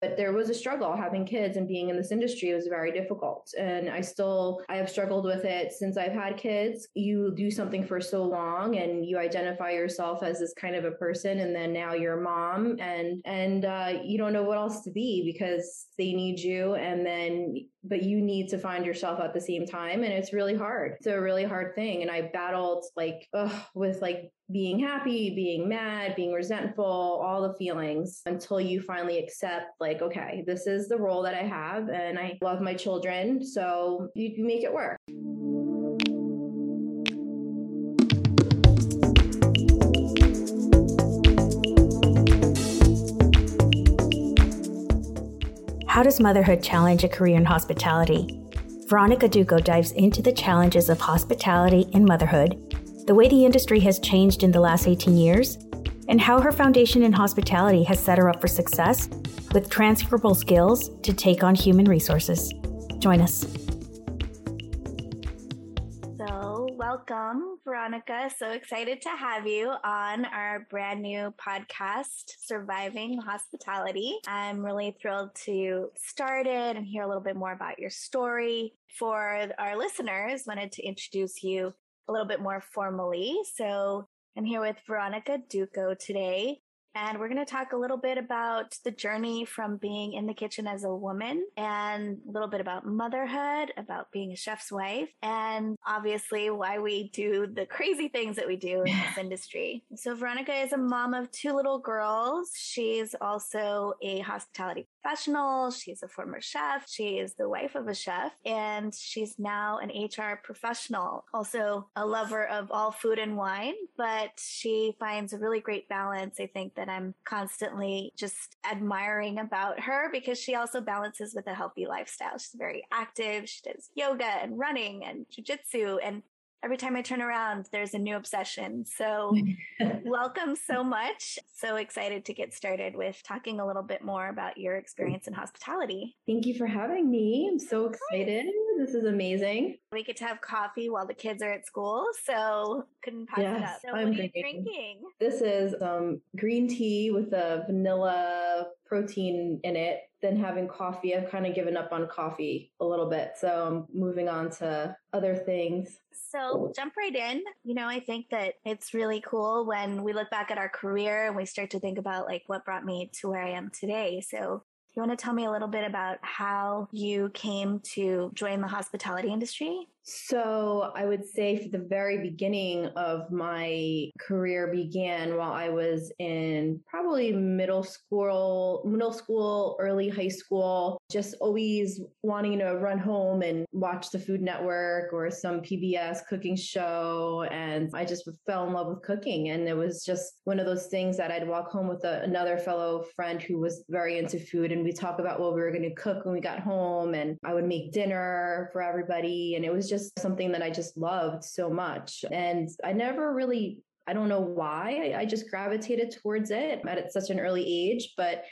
but there was a struggle. Having kids and being in this industry was very difficult. And i still i have struggled with it since i've had kids. You do something for so long and you identify yourself as this kind of a person and then now you're a mom. And and uh, you don't know what else to be because they need you. And then but you need to find yourself at the same time and it's really hard. It's a really hard thing and i battled like ugh, with like being happy being mad being resentful all the feelings until you finally accept like okay this is the role that i have and i love my children so you, you make it work How does motherhood challenge a career in hospitality? Veronica Duco dives into the challenges of hospitality and motherhood, the way the industry has changed in the last 18 years, and how her foundation in hospitality has set her up for success with transferable skills to take on human resources. Join us. Veronica. So excited to have you on our brand new podcast, Surviving Hospitality. I'm really thrilled to start it and hear a little bit more about your story. For our listeners, wanted to introduce you a little bit more formally. So I'm here with Veronica Duco today. And we're going to talk a little bit about the journey from being in the kitchen as a woman and a little bit about motherhood, about being a chef's wife, and obviously why we do the crazy things that we do in this industry. So, Veronica is a mom of two little girls. She's also a hospitality professional. She's a former chef. She is the wife of a chef, and she's now an HR professional. Also, a lover of all food and wine, but she finds a really great balance, I think, that I'm constantly just admiring about her because she also balances with a healthy lifestyle. She's very active. She does yoga and running and jujitsu and every time I turn around, there's a new obsession. So, welcome so much. So excited to get started with talking a little bit more about your experience in hospitality. Thank you for having me. I'm so excited. This is amazing. We get to have coffee while the kids are at school, so couldn't pass yes, it up. So, I'm drinking. drinking? This is um, green tea with a vanilla protein in it than having coffee. I've kind of given up on coffee a little bit. So I'm moving on to other things. So jump right in. You know, I think that it's really cool when we look back at our career and we start to think about like what brought me to where I am today. So you want to tell me a little bit about how you came to join the hospitality industry? So I would say for the very beginning of my career began while I was in probably middle school, middle school, early high school, just always wanting to run home and watch the Food Network or some PBS cooking show. And I just fell in love with cooking. And it was just one of those things that I'd walk home with a, another fellow friend who was very into food and we talk about what we were going to cook when we got home. And I would make dinner for everybody. And it was just just something that I just loved so much. And I never really, I don't know why, I, I just gravitated towards it at such an early age, but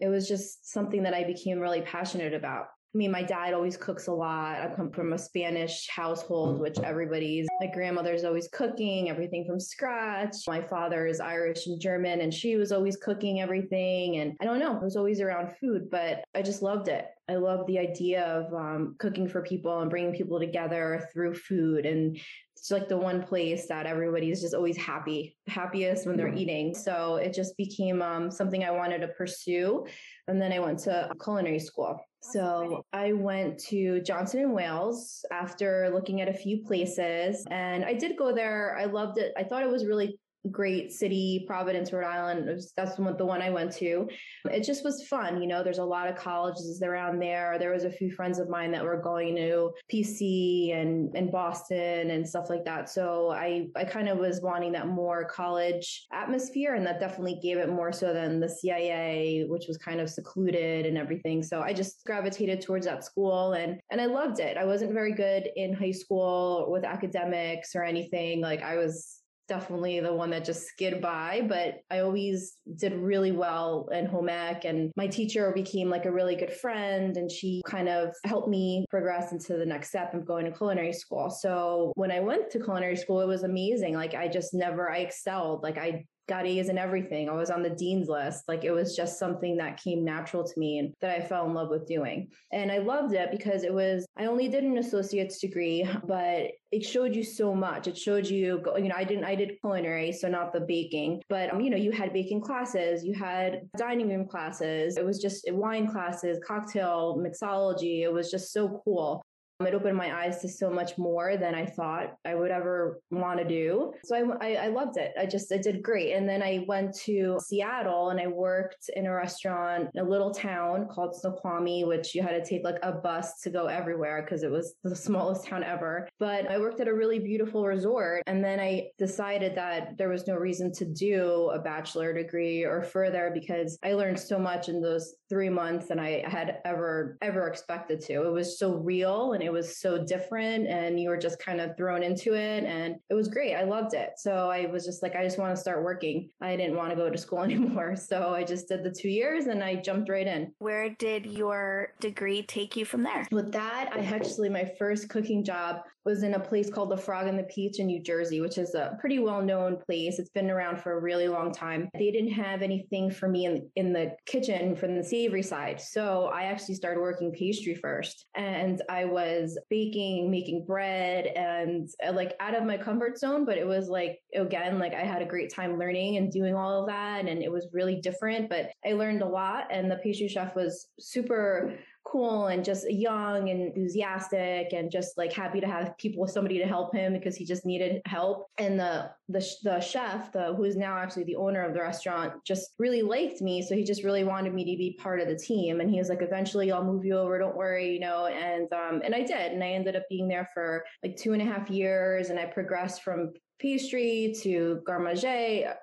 it was just something that I became really passionate about. I mean, my dad always cooks a lot. I come from a Spanish household, which everybody's, my grandmother's always cooking everything from scratch. My father is Irish and German, and she was always cooking everything. And I don't know, I was always around food, but I just loved it. I love the idea of um, cooking for people and bringing people together through food. And it's like the one place that everybody is just always happy, happiest when they're eating. So it just became um, something I wanted to pursue. And then I went to culinary school. So I went to Johnson and Wales after looking at a few places and I did go there. I loved it. I thought it was really great city, Providence, Rhode Island. Was, that's the one, the one I went to. It just was fun. You know, there's a lot of colleges around there. There was a few friends of mine that were going to PC and, and Boston and stuff like that. So I, I kind of was wanting that more college atmosphere and that definitely gave it more so than the CIA, which was kind of secluded and everything. So I just gravitated towards that school and, and I loved it. I wasn't very good in high school with academics or anything. Like I was definitely the one that just skid by, but I always did really well in home ec and my teacher became like a really good friend and she kind of helped me progress into the next step of going to culinary school. So when I went to culinary school, it was amazing. Like I just never, I excelled. Like I got A's and everything. I was on the dean's list. Like it was just something that came natural to me and that I fell in love with doing. And I loved it because it was, I only did an associate's degree, but it showed you so much. It showed you, you know, I didn't, I did culinary, so not the baking, but, um, you know, you had baking classes, you had dining room classes. It was just wine classes, cocktail mixology. It was just so cool. It opened my eyes to so much more than I thought I would ever want to do. So I, I, I, loved it. I just, I did great. And then I went to Seattle and I worked in a restaurant in a little town called Snoqualmie, which you had to take like a bus to go everywhere because it was the smallest town ever. But I worked at a really beautiful resort. And then I decided that there was no reason to do a bachelor degree or further because I learned so much in those three months than I had ever, ever expected to. It was so real and it was so different and you were just kind of thrown into it and it was great. I loved it. So I was just like, I just want to start working. I didn't want to go to school anymore. So I just did the two years and I jumped right in. Where did your degree take you from there? With that, I actually, my first cooking job was in a place called the Frog and the Peach in New Jersey, which is a pretty well known place. It's been around for a really long time. They didn't have anything for me in, in the kitchen from the savory side. So I actually started working pastry first. And I was baking, making bread, and uh, like out of my comfort zone. But it was like, again, like I had a great time learning and doing all of that. And it was really different, but I learned a lot. And the pastry chef was super cool and just young and enthusiastic and just like happy to have people with somebody to help him because he just needed help. And the the, the chef the who is now actually the owner of the restaurant just really liked me. So he just really wanted me to be part of the team. And he was like eventually I'll move you over. Don't worry you know? And um and I did. And I ended up being there for like two and a half years. And I progressed from pastry to garde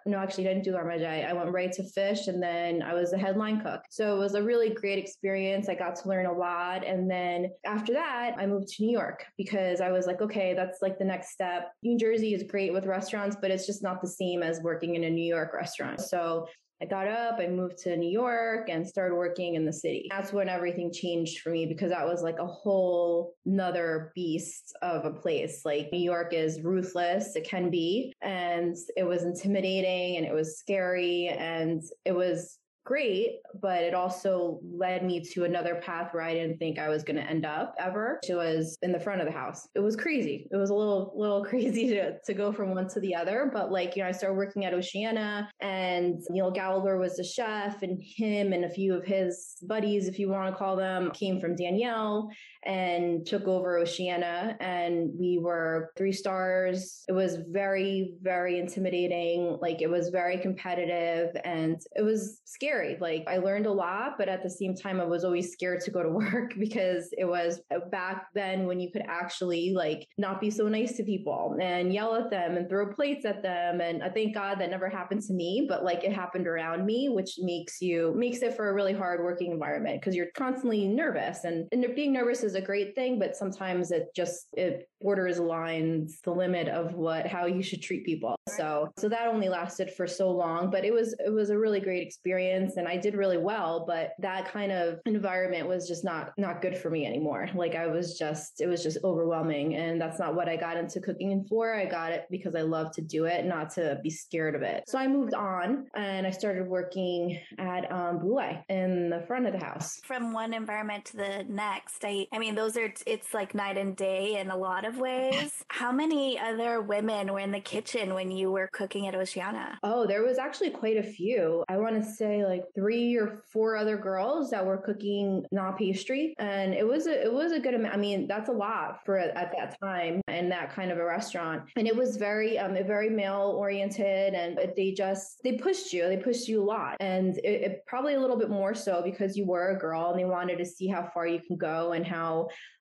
No, actually, I didn't do garde I went right to fish and then I was a headline cook. So it was a really great experience. I got to learn a lot. And then after that, I moved to New York because I was like, okay, that's like the next step. New Jersey is great with restaurants, but it's just not the same as working in a New York restaurant. So I got up, I moved to New York and started working in the city. That's when everything changed for me because that was like a whole nother beast of a place. Like New York is ruthless, it can be, and it was intimidating and it was scary and it was great, but it also led me to another path where I didn't think I was going to end up ever, which was in the front of the house. It was crazy. It was a little, little crazy to, to go from one to the other. But like, you know, I started working at Oceana and Neil Gallagher was the chef and him and a few of his buddies, if you want to call them, came from Daniel and took over Oceana and we were three stars. It was very, very intimidating. Like it was very competitive and it was scary. Like I learned a lot, but at the same time, I was always scared to go to work because it was uh, back then when you could actually like not be so nice to people and yell at them and throw plates at them. And I thank God that never happened to me, but like it happened around me, which makes you makes it for a really hard working environment because you're constantly nervous and, and being nervous is a great thing, but sometimes it just it borders lines the limit of what how you should treat people. So so that only lasted for so long, but it was it was a really great experience and I did really well, but that kind of environment was just not not good for me anymore. Like I was just it was just overwhelming and that's not what I got into cooking for. I got it because I love to do it, not to be scared of it. So I moved on and I started working at um Bouley in the front of the house. From one environment to the next. I I mean those are it's like night and day in a lot of ways. How many other women were in the kitchen when you were cooking at Oceana? Oh, there was actually quite a few. I want to say like three or four other girls that were cooking not pastry, and it was a it was a good amount. I mean, that's a lot for at that time in that kind of a restaurant, and it was very um very male oriented, and they just they pushed you, they pushed you a lot, and it, it probably a little bit more so because you were a girl and they wanted to see how far you can go and how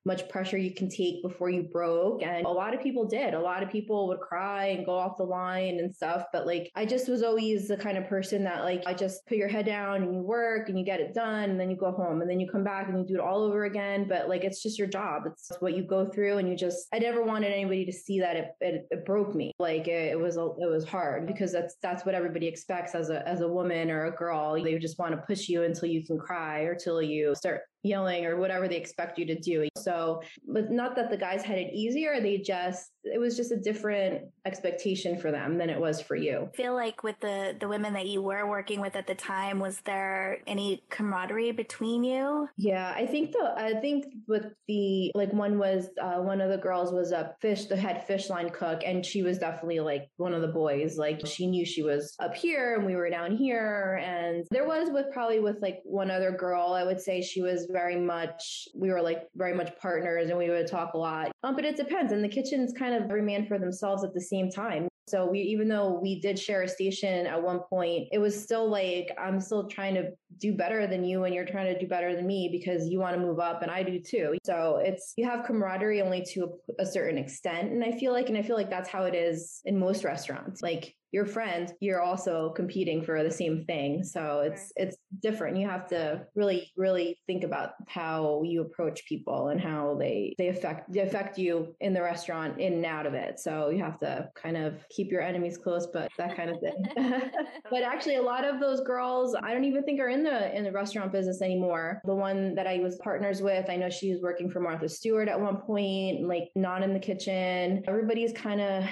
much pressure you can take before you broke. And a lot of people did. A lot of people would cry and go off the line and stuff. But like, I just was always the kind of person that like, I just put your head down and you work and you get it done and then you go home and then you come back and you do it all over again. But like, it's just your job. It's what you go through. And you just, I never wanted anybody to see that it, it, it broke me. Like it, it was, a, it was hard because that's, that's what everybody expects as a, as a woman or a girl. They just want to push you until you can cry or till you start yelling or whatever they expect you to do. So, but not that the guys had it easier. They just, it was just a different expectation for them than it was for you. I feel like with the, the women that you were working with at the time, was there any camaraderie between you? Yeah, I think the, I think with the, like one was, uh, one of the girls was a fish, the head fish line cook, and she was definitely like one of the boys. Like she knew she was up here and we were down here. And there was with probably with like one other girl, I would say she was very much, we were like very much partners and we would talk a lot. Um, but it depends. And the kitchen's kind of every man for themselves at the same time. So we, even though we did share a station at one point, it was still like, I'm still trying to do better than you and you're trying to do better than me because you want to move up and I do too. So it's, you have camaraderie only to a, a certain extent. And I feel like, and I feel like that's how it is in most restaurants. Like your friend, you're also competing for the same thing. So it's it's different. You have to really, really think about how you approach people and how they they affect they affect you in the restaurant in and out of it. So you have to kind of keep your enemies close, but that kind of thing. but actually a lot of those girls I don't even think are in the in the restaurant business anymore. The one that I was partners with, I know she was working for Martha Stewart at one point, like not in the kitchen. Everybody's kind of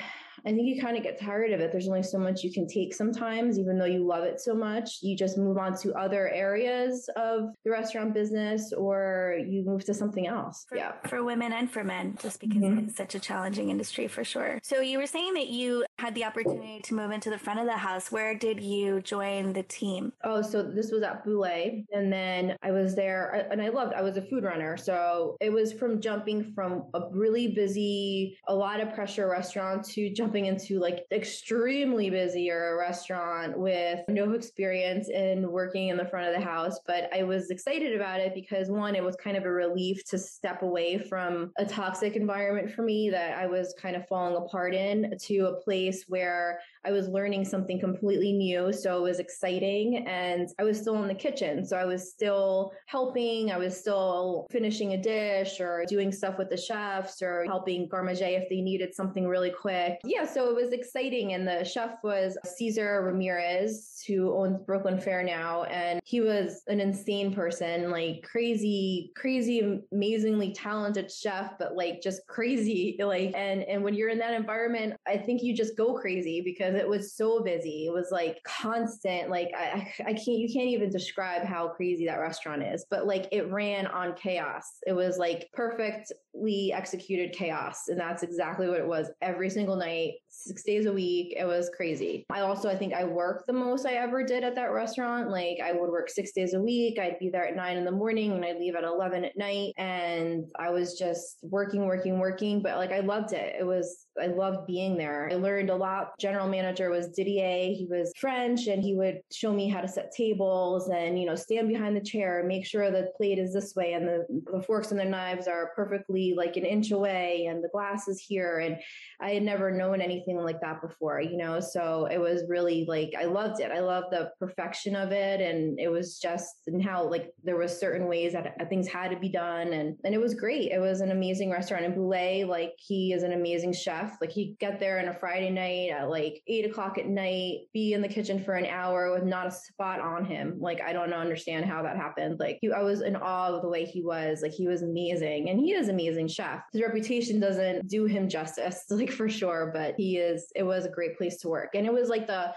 I think you kind of get tired of it. There's only so much you can take sometimes, even though you love it so much. You just move on to other areas of the restaurant business or you move to something else. For, yeah. For women and for men, just because mm-hmm. it's such a challenging industry for sure. So you were saying that you had the opportunity to move into the front of the house. Where did you join the team? Oh, so this was at Bouley. And then I was there and I loved, I was a food runner. So it was from jumping from a really busy, a lot of pressure restaurant to jumping jumping into like extremely busy or a restaurant with no experience in working in the front of the house. But I was excited about it because one, it was kind of a relief to step away from a toxic environment for me that I was kind of falling apart in to a place where I was learning something completely new. So it was exciting and I was still in the kitchen. So I was still helping. I was still finishing a dish or doing stuff with the chefs or helping garde manger if they needed something really quick. Yeah, so it was exciting. And the chef was Cesar Ramirez, who owns Brooklyn Fare now. And he was an insane person, like crazy, crazy, amazingly talented chef, but like just crazy. Like, and, and when you're in that environment, I think you just go crazy because it was so busy. It was like constant, like I, I can't, you can't even describe how crazy that restaurant is, but like it ran on chaos. It was like perfectly executed chaos. And that's exactly what it was every single night six days a week. It was crazy. I also, I think I worked the most I ever did at that restaurant. Like I would work six days a week. I'd be there at nine in the morning and I'd leave at 11 at night. And I was just working, working, working. But like I loved it. It was, I loved being there. I learned a lot. General manager was Didier. He was French and he would show me how to set tables and, you know, stand behind the chair, make sure the plate is this way and the, the forks and the knives are perfectly like an inch away and the glass is here. And I had never known anything like that before, you know? So it was really like, I loved it. I loved the perfection of it. And it was just, and how like there was certain ways that uh, things had to be done. And, and it was great. It was an amazing restaurant in Bouley, Like he is an amazing chef. Like he'd get there on a Friday night at like eight o'clock at night, be in the kitchen for an hour with not a spot on him. Like I don't understand how that happened. Like he, I was in awe of the way he was. Like he was amazing. And he is amazing chef. His reputation doesn't do him justice, like for sure, but he is, it was a great place to work. And it was like the,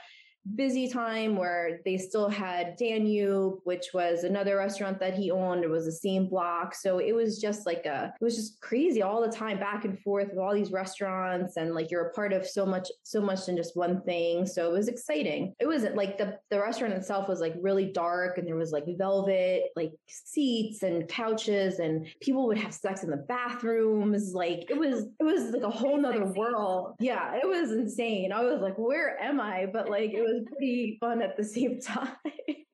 busy time where they still had Danube, which was another restaurant that he owned. It was the same block. So it was just like a, it was just crazy all the time back and forth with all these restaurants and like you're a part of so much, so much in just one thing. So it was exciting. It wasn't like the, the restaurant itself was like really dark and there was like velvet, like seats and couches and people would have sex in the bathrooms. Like it was, it was like a whole nother world. Yeah, it was insane. I was like, where am I? But like, it was was pretty fun at the same time.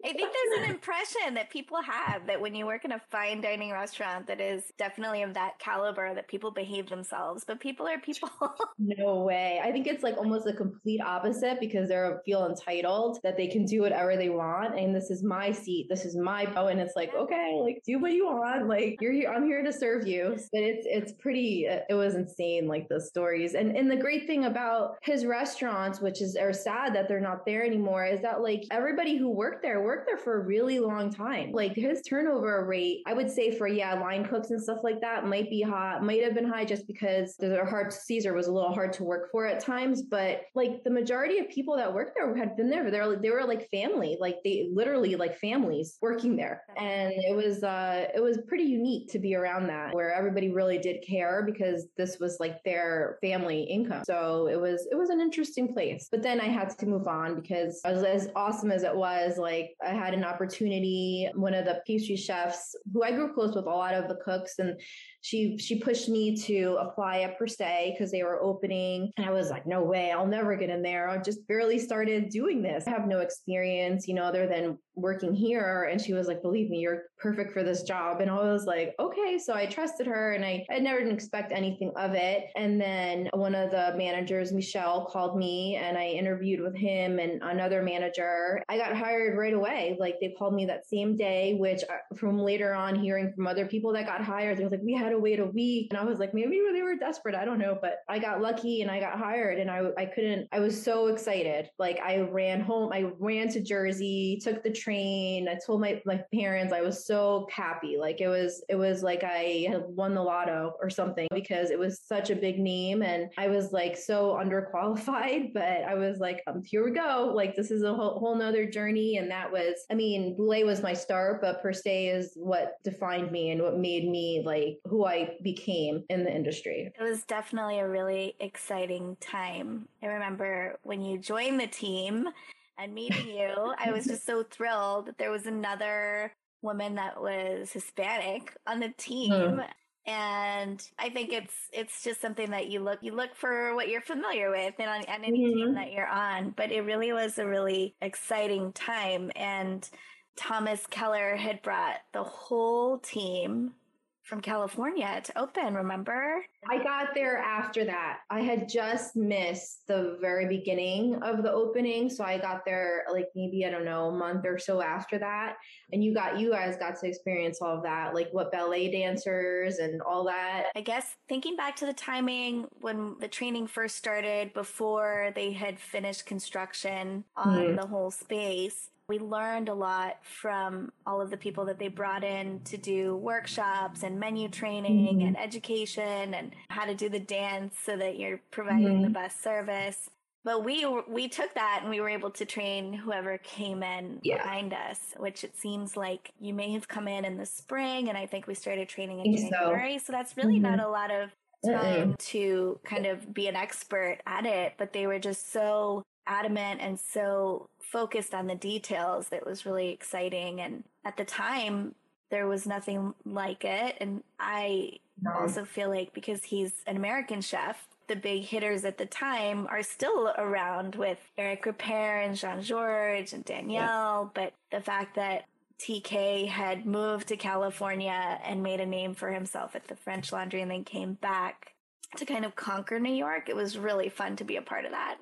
I think there's an impression that people have that when you work in a fine dining restaurant that is definitely of that caliber that people behave themselves, but people are people. no way. I think it's like almost the complete opposite because they feel entitled that they can do whatever they want and this is my seat, this is my bow and it's like, okay, like do what you want. Like you're here I'm here to serve you. But it's it's pretty it was insane like the stories. And and the great thing about his restaurants which is are sad that they're not there anymore is that like everybody who worked there worked there for a really long time. Like his turnover rate, I would say for yeah, line cooks and stuff like that might be high, might have been high just because the hard Cesar was a little hard to work for at times. But like the majority of people that worked there had been there. They were they were like family, like they literally like families working there, and it was uh it was pretty unique to be around that where everybody really did care because this was like their family income. So it was it was an interesting place. But then I had to move on because as, as awesome as it was, like I had an opportunity. One of the pastry chefs who I grew close with a lot of the cooks and she she pushed me to apply at Per Se because they were opening and I was like no way I'll never get in there. I just barely started doing this. I have no experience you know other than working here and she was like believe me you're perfect for this job. And I was like okay. So I trusted her and I I never didn't expect anything of it. And then one of the managers Michelle called me and I interviewed with him and another manager. I got hired right away. Like they called me that same day which uh, from later on hearing from other people that got hired they were like we had wait a week and I was like maybe they were desperate I don't know but I got lucky and I got hired and I I couldn't I was so excited like I ran home I ran to Jersey took the train. I told my my parents I was so happy. Like it was it was like I had won the lotto or something because it was such a big name and I was like so underqualified, but I was like, um, here we go. Like this is a whole, whole nother journey. And that was, I mean, Bouley was my start, but Per Se is what defined me and what made me like who I became in the industry. It was definitely a really exciting time. I remember when you joined the team and meeting you. I was just so thrilled that there was another woman that was Hispanic on the team. Mm. And I think it's it's just something that you look you look for what you're familiar with and on, on any mm-hmm. team that you're on. But it really was a really exciting time. And Thomas Keller had brought the whole team from California to open, remember? I got there after that. I had just missed the very beginning of the opening. So I got there like maybe, I don't know, a month or so after that. And you got, you guys got to experience all of that, like what ballet dancers and all that. I guess thinking back to the timing when the training first started before they had finished construction on mm-hmm. the whole space, we learned a lot from all of the people that they brought in to do workshops and menu training mm-hmm. and education and how to do the dance so that you're providing mm-hmm. the best service. But we we took that and we were able to train whoever came in yeah. behind us, which it seems like you may have come in in the spring, and I think we started training in January. So. so. that's really mm-hmm. not a lot of time Mm-mm. to kind of be an expert at it. But they were just so adamant and so focused on the details that was really exciting. And at the time, there was nothing like it. And I no. also feel like because he's an American chef, the big hitters at the time are still around with Eric Ripert and Jean George and Daniel. Yeah. But the fact that TK had moved to California and made a name for himself at the French Laundry and then came back to kind of conquer New York, it was really fun to be a part of that.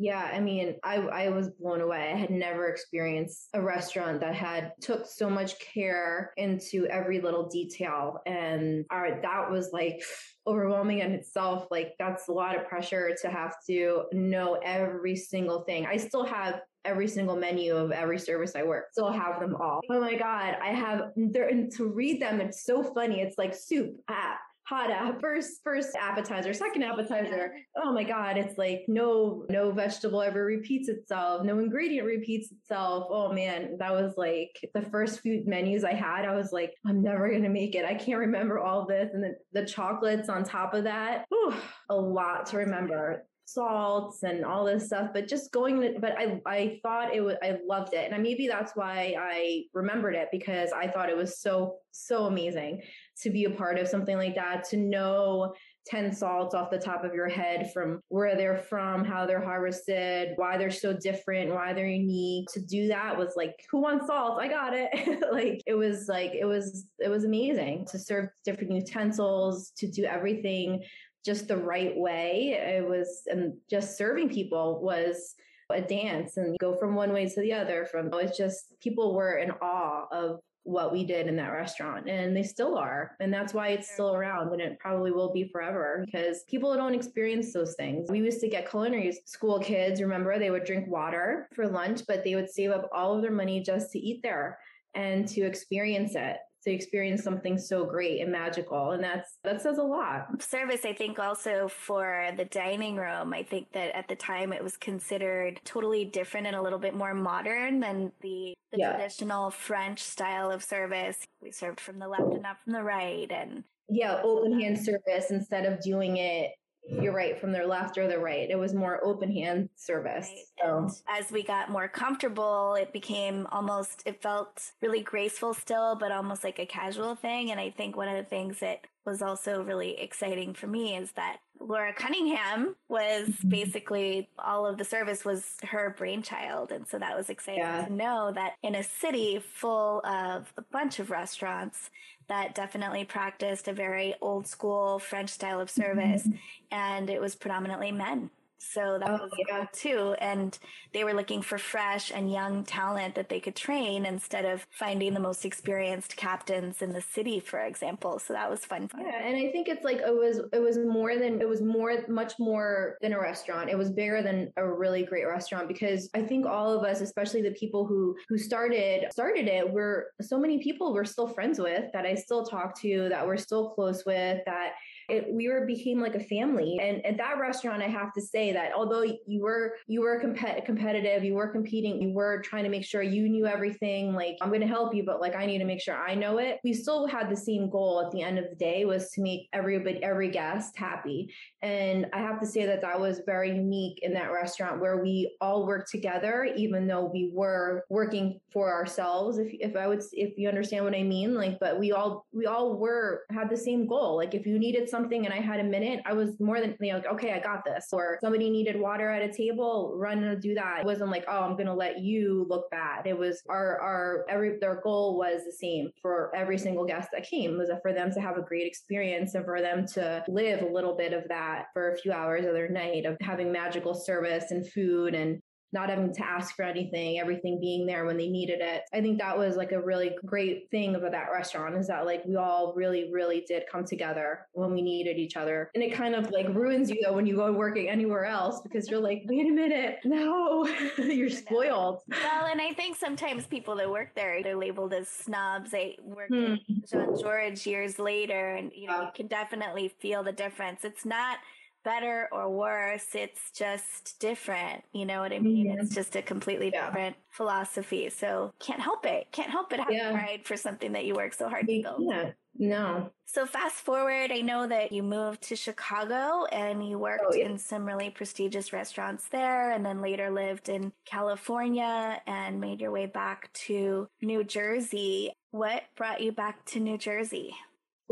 Yeah, I mean, I I was blown away. I had never experienced a restaurant that had took so much care into every little detail, and our, that was like overwhelming in itself. Like that's a lot of pressure to have to know every single thing. I still have every single menu of every service I work. Still have them all. Oh my god, I have there and to read them. It's so funny. It's like soup, ah, hot first first appetizer second appetizer. Oh my god it's like no no vegetable ever repeats itself no ingredient repeats itself. Oh man that was like the first food menus i had i was like i'm never gonna make it. I can't remember all this. And then the chocolates on top of that Whew, a lot to remember. Salts and all this stuff but just going to, but i i thought it was i loved it. And maybe that's why i remembered it because i thought it was so so amazing to be a part of something like that to know 10 salts off the top of your head from where they're from, how they're harvested, why they're so different, why they're unique. To do that was like, who wants salt? I got it. like it was like, it was, it was amazing to serve different utensils, to do everything just the right way. It was, and just serving people was a dance and go from one way to the other from it's just people were in awe of what we did in that restaurant and they still are. And that's why it's still around and it probably will be forever because people don't experience those things. We used to get culinary school kids, remember, they would drink water for lunch, but they would save up all of their money just to eat there and to experience it to experience something so great and magical and that's that says a lot service i think also for the dining room i think that at the time it was considered totally different and a little bit more modern than the, the yeah. traditional french style of service we served from the left and not from the right and yeah open hand service instead of doing it you're right from their left or their right it was more open hand service right. so. as we got more comfortable it became almost it felt really graceful still but almost like a casual thing and i think one of the things that was also really exciting for me is that Laura Cunningham was mm-hmm. basically all of the service was her brainchild. And so that was exciting yeah. to know that in a city full of a bunch of restaurants that definitely practiced a very old school French style of service, mm-hmm. and it was predominantly men. So that oh, was yeah. too. And they were looking for fresh and young talent that they could train instead of finding the most experienced captains in the city, for example. So that was fun. fun. Yeah. And I think it's like it was it was more than it was more much more than a restaurant. It was bigger than a really great restaurant because I think all of us, especially the people who who started started it, were so many people we're still friends with that I still talk to, that we're still close with, that it, we were became like a family. And at that restaurant, I have to say that although you were you were comp- competitive, you were competing, you were trying to make sure you knew everything. Like I'm going to help you, but like I need to make sure I know it. We still had the same goal at the end of the day was to make everybody every guest happy. And I have to say that that was very unique in that restaurant where we all worked together, even though we were working for ourselves. If if I would if you understand what I mean, like, but we all we all were had the same goal. Like if you needed something something and I had a minute, I was more than you know, like, okay, I got this. Or somebody needed water at a table, run and do that. It wasn't like, oh, I'm gonna let you look bad. It was our our every their goal was the same for every single guest that came was for them to have a great experience and for them to live a little bit of that for a few hours of their night of having magical service and food and not having to ask for anything, everything being there when they needed it. I think that was like a really great thing about that restaurant is that like we all really, really did come together when we needed each other. And it kind of like ruins you though when you go working anywhere else because you're like, wait a minute, no, you're spoiled. Well, and I think sometimes people that work there, they're labeled as snobs. They work hmm. Jean George years later and you know, you can definitely feel the difference. It's not better or worse. It's just different. You know what I mean? Mm-hmm. It's just a completely yeah. different philosophy. So can't help it. Can't help it having yeah. pride for something that you work so hard to build. Yeah. No. So fast forward, I know that you moved to Chicago and you worked oh, yeah. in some really prestigious restaurants there and then later lived in California and made your way back to New Jersey. What brought you back to New Jersey?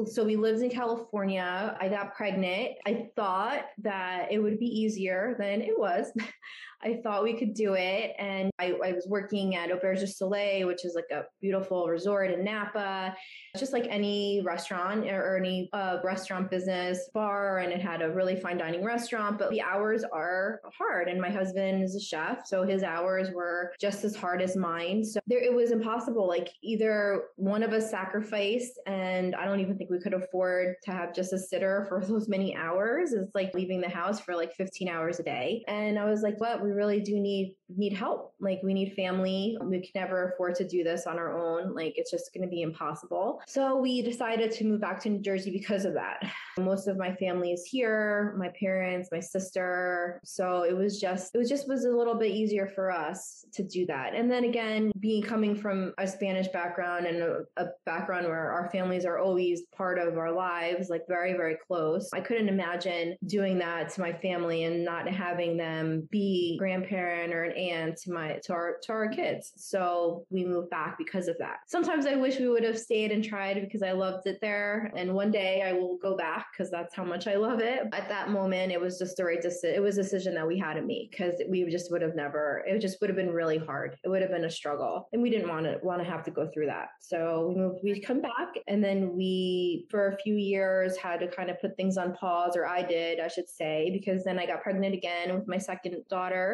So we lived in California. I got pregnant. I thought that it would be easier than it was. I thought we could do it. And I, I was working at Auberge du Soleil, which is like a beautiful resort in Napa, just like any restaurant or any uh, restaurant business bar. And it had a really fine dining restaurant, but the hours are hard. And my husband is a chef. So his hours were just as hard as mine. So there, it was impossible. Like either one of us sacrificed, and I don't even think we could afford to have just a sitter for those many hours. It's like leaving the house for like 15 hours a day. And I was like, what? We really do need need help. Like we need family. We can never afford to do this on our own. Like it's just going to be impossible. So we decided to move back to New Jersey because of that. Most of my family is here, my parents, my sister. So it was just it was just was a little bit easier for us to do that. And then again, being coming from a Spanish background and a, a background where our families are always part of our lives, like very very close. I couldn't imagine doing that to my family and not having them be grandparent or an aunt to my to our to our kids. So we moved back because of that. Sometimes I wish we would have stayed and tried because I loved it there. And one day I will go back because that's how much I love it. At that moment, it was just the right decision. It was a decision that we had to make because we just would have never. It just would have been really hard. It would have been a struggle, and we didn't want to want to have to go through that. So we moved. We come back, and then we we, for a few years, had to kind of put things on pause, or I did, I should say, because then I got pregnant again with my second daughter.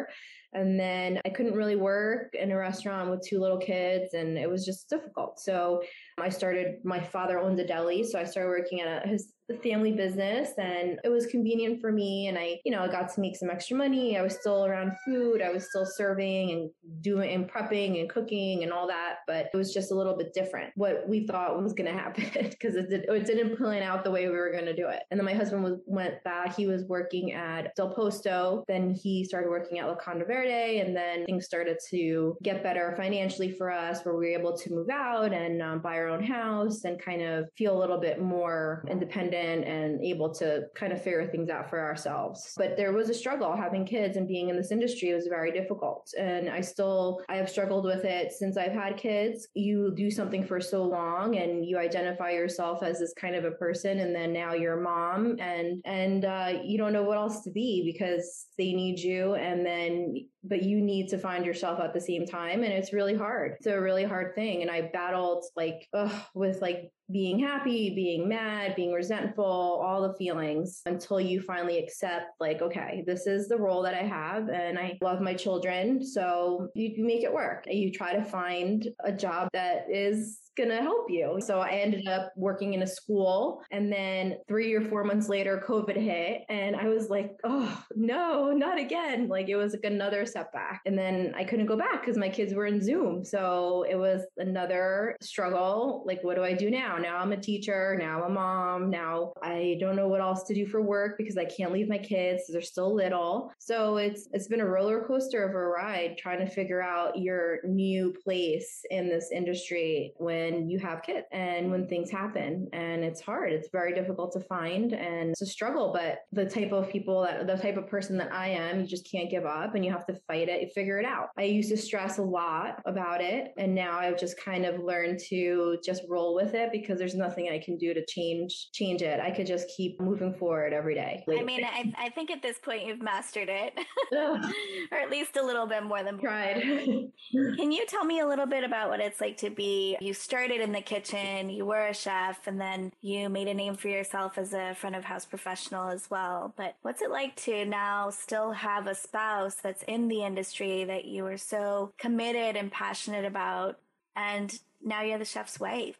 And then I couldn't really work in a restaurant with two little kids, and it was just difficult. So um, I started, my father owns a deli. So I started working at a, his the family business and it was convenient for me and I, you know, I got to make some extra money. I was still around food. I was still serving and doing and prepping and cooking and all that, but it was just a little bit different what we thought was going to happen because it, did, it didn't plan out the way we were going to do it. And then my husband was went back. He was working at Del Posto. Then he started working at Locanda Verde and then things started to get better financially for us where we were able to move out and um, buy our own house and kind of feel a little bit more independent and able to kind of figure things out for ourselves. But there was a struggle having kids and being in this industry was very difficult. And I still, I have struggled with it since I've had kids. You do something for so long and you identify yourself as this kind of a person. And then now you're a mom and, and, uh, you don't know what else to be because they need you. And then, but you need to find yourself at the same time. And it's really hard. It's a really hard thing. And I battled like, ugh, with like being happy, being mad, being resentful, all the feelings until you finally accept, like, okay, this is the role that I have and I love my children. So you, you make it work. You try to find a job that is going to help you. So I ended up working in a school. And then three or four months later, COVID hit. And I was like, oh, no, not again. Like it was like another setback. And then I couldn't go back because my kids were in Zoom. So it was another struggle. Like, what do I do now? Now I'm a teacher. Now I'm a mom. Now I don't know what else to do for work because I can't leave my kids. They're still little. So it's, it's been a roller coaster of a ride trying to figure out your new place in this industry when when you have kids and when things happen. And it's hard. It's very difficult to find and it's a struggle but the type of people that the type of person that i am you just can't give up and you have to fight it you figure it out. I used to stress a lot about it and now i've just kind of learned to just roll with it because there's nothing i can do to change change it. I could just keep moving forward every day. I mean I, I think at this point you've mastered it. Or at least a little bit more than tried. can you tell me a little bit about what it's like to be you start started in the kitchen, you were a chef, and then you made a name for yourself as a front of house professional as well. But what's it like to now still have a spouse that's in the industry that you were so committed and passionate about? And now you're the chef's wife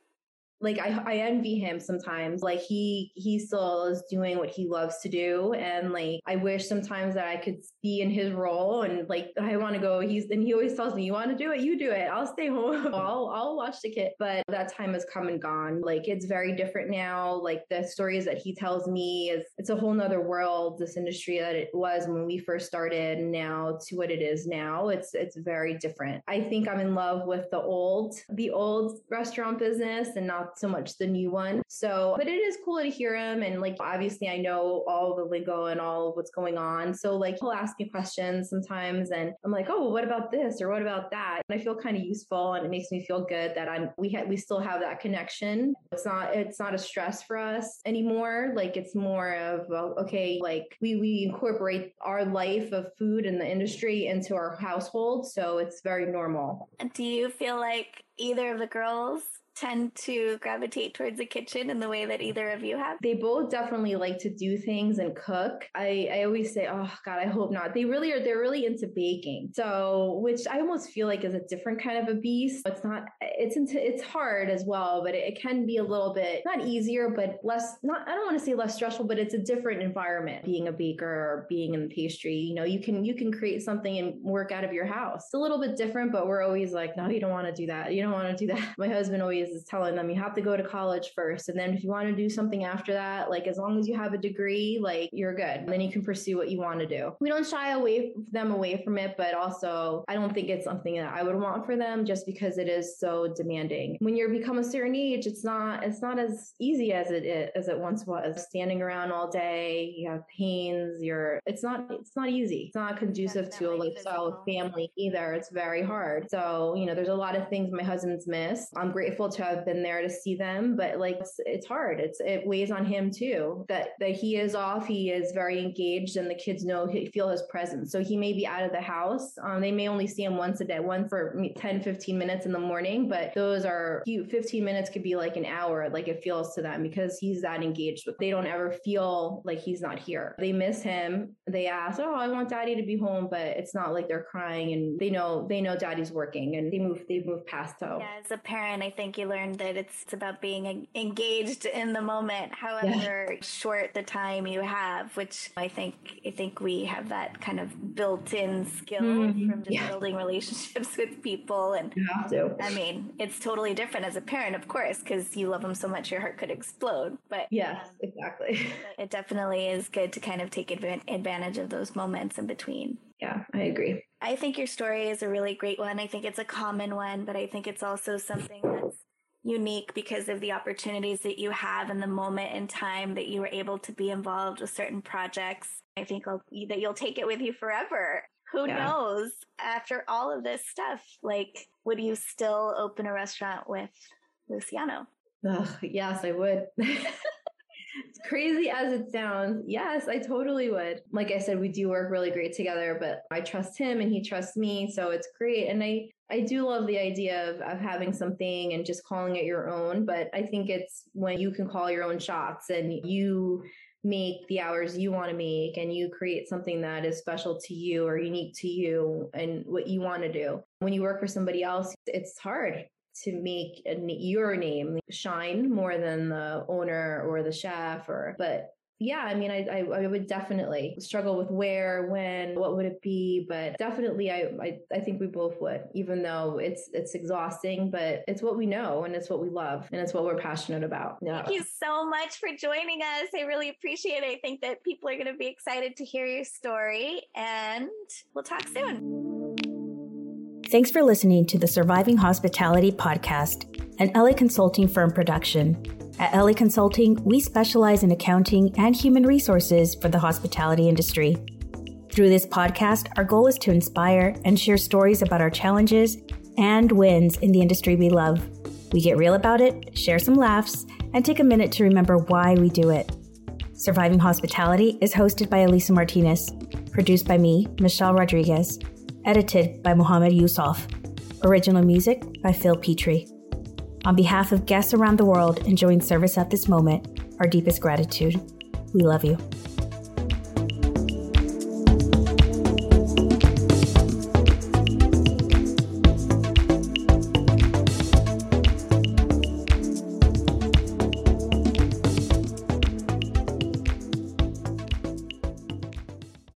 like I, I envy him sometimes. Like he he still is doing what he loves to do. And like i wish sometimes that i could be in his role and like i want to go he's and he always tells me you want to do it? You do it. I'll stay home. I'll i'll watch the kid. But that time has come and gone. Like it's very different now. Like the stories that he tells me is it's a whole nother world this industry that it was when we first started now to what it is now. It's it's very different. I think i'm in love with the old the old restaurant business and not so much the new one. So, but it is cool to hear him. And like, obviously, I know all the lingo and all of what's going on. So, like, he'll ask me questions sometimes, and I'm like, oh, well, what about this or what about that? And I feel kind of useful, and it makes me feel good that I'm we ha- we still have that connection. It's not it's not a stress for us anymore. Like, it's more of okay, like we we incorporate our life of food and the industry into our household, so it's very normal. Do you feel like either of the girls tend to gravitate towards the kitchen in the way that either of you have? They both definitely like to do things and cook. I, I always say, oh God, I hope not. They really are, they're really into baking. So, which I almost feel like is a different kind of a beast. It's not, it's into, it's hard as well, but it, it can be a little bit, not easier, but less, not, I don't want to say less stressful, but it's a different environment being a baker or being in the pastry. You know, you can, you can create something and work out of your house. It's a little bit different, but we're always like, no, you don't want to do that. You don't want to do that. My husband always is telling them you have to go to college first. And then if you want to do something after that, like as long as you have a degree, like you're good. And then you can pursue what you want to do. We don't shy away them away from it, but also I don't think it's something that I would want for them just because it is so demanding. When you become a certain age, it's not it's not as easy as it is, as it once was. Standing around all day, you have pains, you're it's not it's not easy. It's not conducive to a lifestyle with family either. It's very hard. So, you know, there's a lot of things my husband's missed. I'm grateful to have been there to see them, but like it's, it's hard. It's it weighs on him too. That that he is off, he is very engaged, and the kids know he feel his presence. So he may be out of the house. Um, they may only see him once a day, one for 10, 15 minutes in the morning, but those are 15 minutes could be like an hour. Like it feels to them because he's that engaged. With they don't ever feel like he's not here. They miss him. They ask, "Oh, I want daddy to be home," but it's not like they're crying and they know they know daddy's working and they move they move past so. Yeah, as a parent, I think you learned that it's about being engaged in the moment, however yeah. short the time you have, which I think I think we have that kind of built-in skill mm-hmm. from just yeah. building relationships with people and you have to. I mean, it's totally different as a parent, of course, because you love them so much your heart could explode. But yes, um, exactly. It definitely is good to kind of take advantage of those moments in between. Yeah, I agree. I think your story is a really great one. I think it's a common one, but I think it's also something unique because of the opportunities that you have in the moment in time that you were able to be involved with certain projects. I think I'll, that you'll take it with you forever. Who yeah. knows? After all of this stuff, like, would you still open a restaurant with Luciano? Ugh, yes, I would. crazy as it sounds, yes, I totally would. Like I said, we do work really great together, but I trust him and he trusts me. So it's great. And I, I do love the idea of, of having something and just calling it your own. But I think it's when you can call your own shots and you make the hours you want to make and you create something that is special to you or unique to you and what you want to do. When you work for somebody else, it's hard to make a, your name shine more than the owner or the chef or but yeah, I mean, I, I, I, would definitely struggle with where, when, what would it be, but definitely, I, I, I think we both would, even though it's, it's exhausting, but it's what we know and it's what we love and it's what we're passionate about. Yeah. Thank you so much for joining us. I really appreciate it. I think that people are going to be excited to hear your story and we'll talk soon. Thanks for listening to the Surviving Hospitality Podcast, an LA Consulting firm production. At LA Consulting, we specialize in accounting and human resources for the hospitality industry. Through this podcast, our goal is to inspire and share stories about our challenges and wins in the industry we love. We get real about it, share some laughs, and take a minute to remember why we do it. Surviving Hospitality is hosted by Elisa Martinez, produced by me, Michelle Rodriguez, edited by Mohammed Yusuf. Original music by Phil Petrie. On behalf of guests around the world enjoying service at this moment, our deepest gratitude. We love you.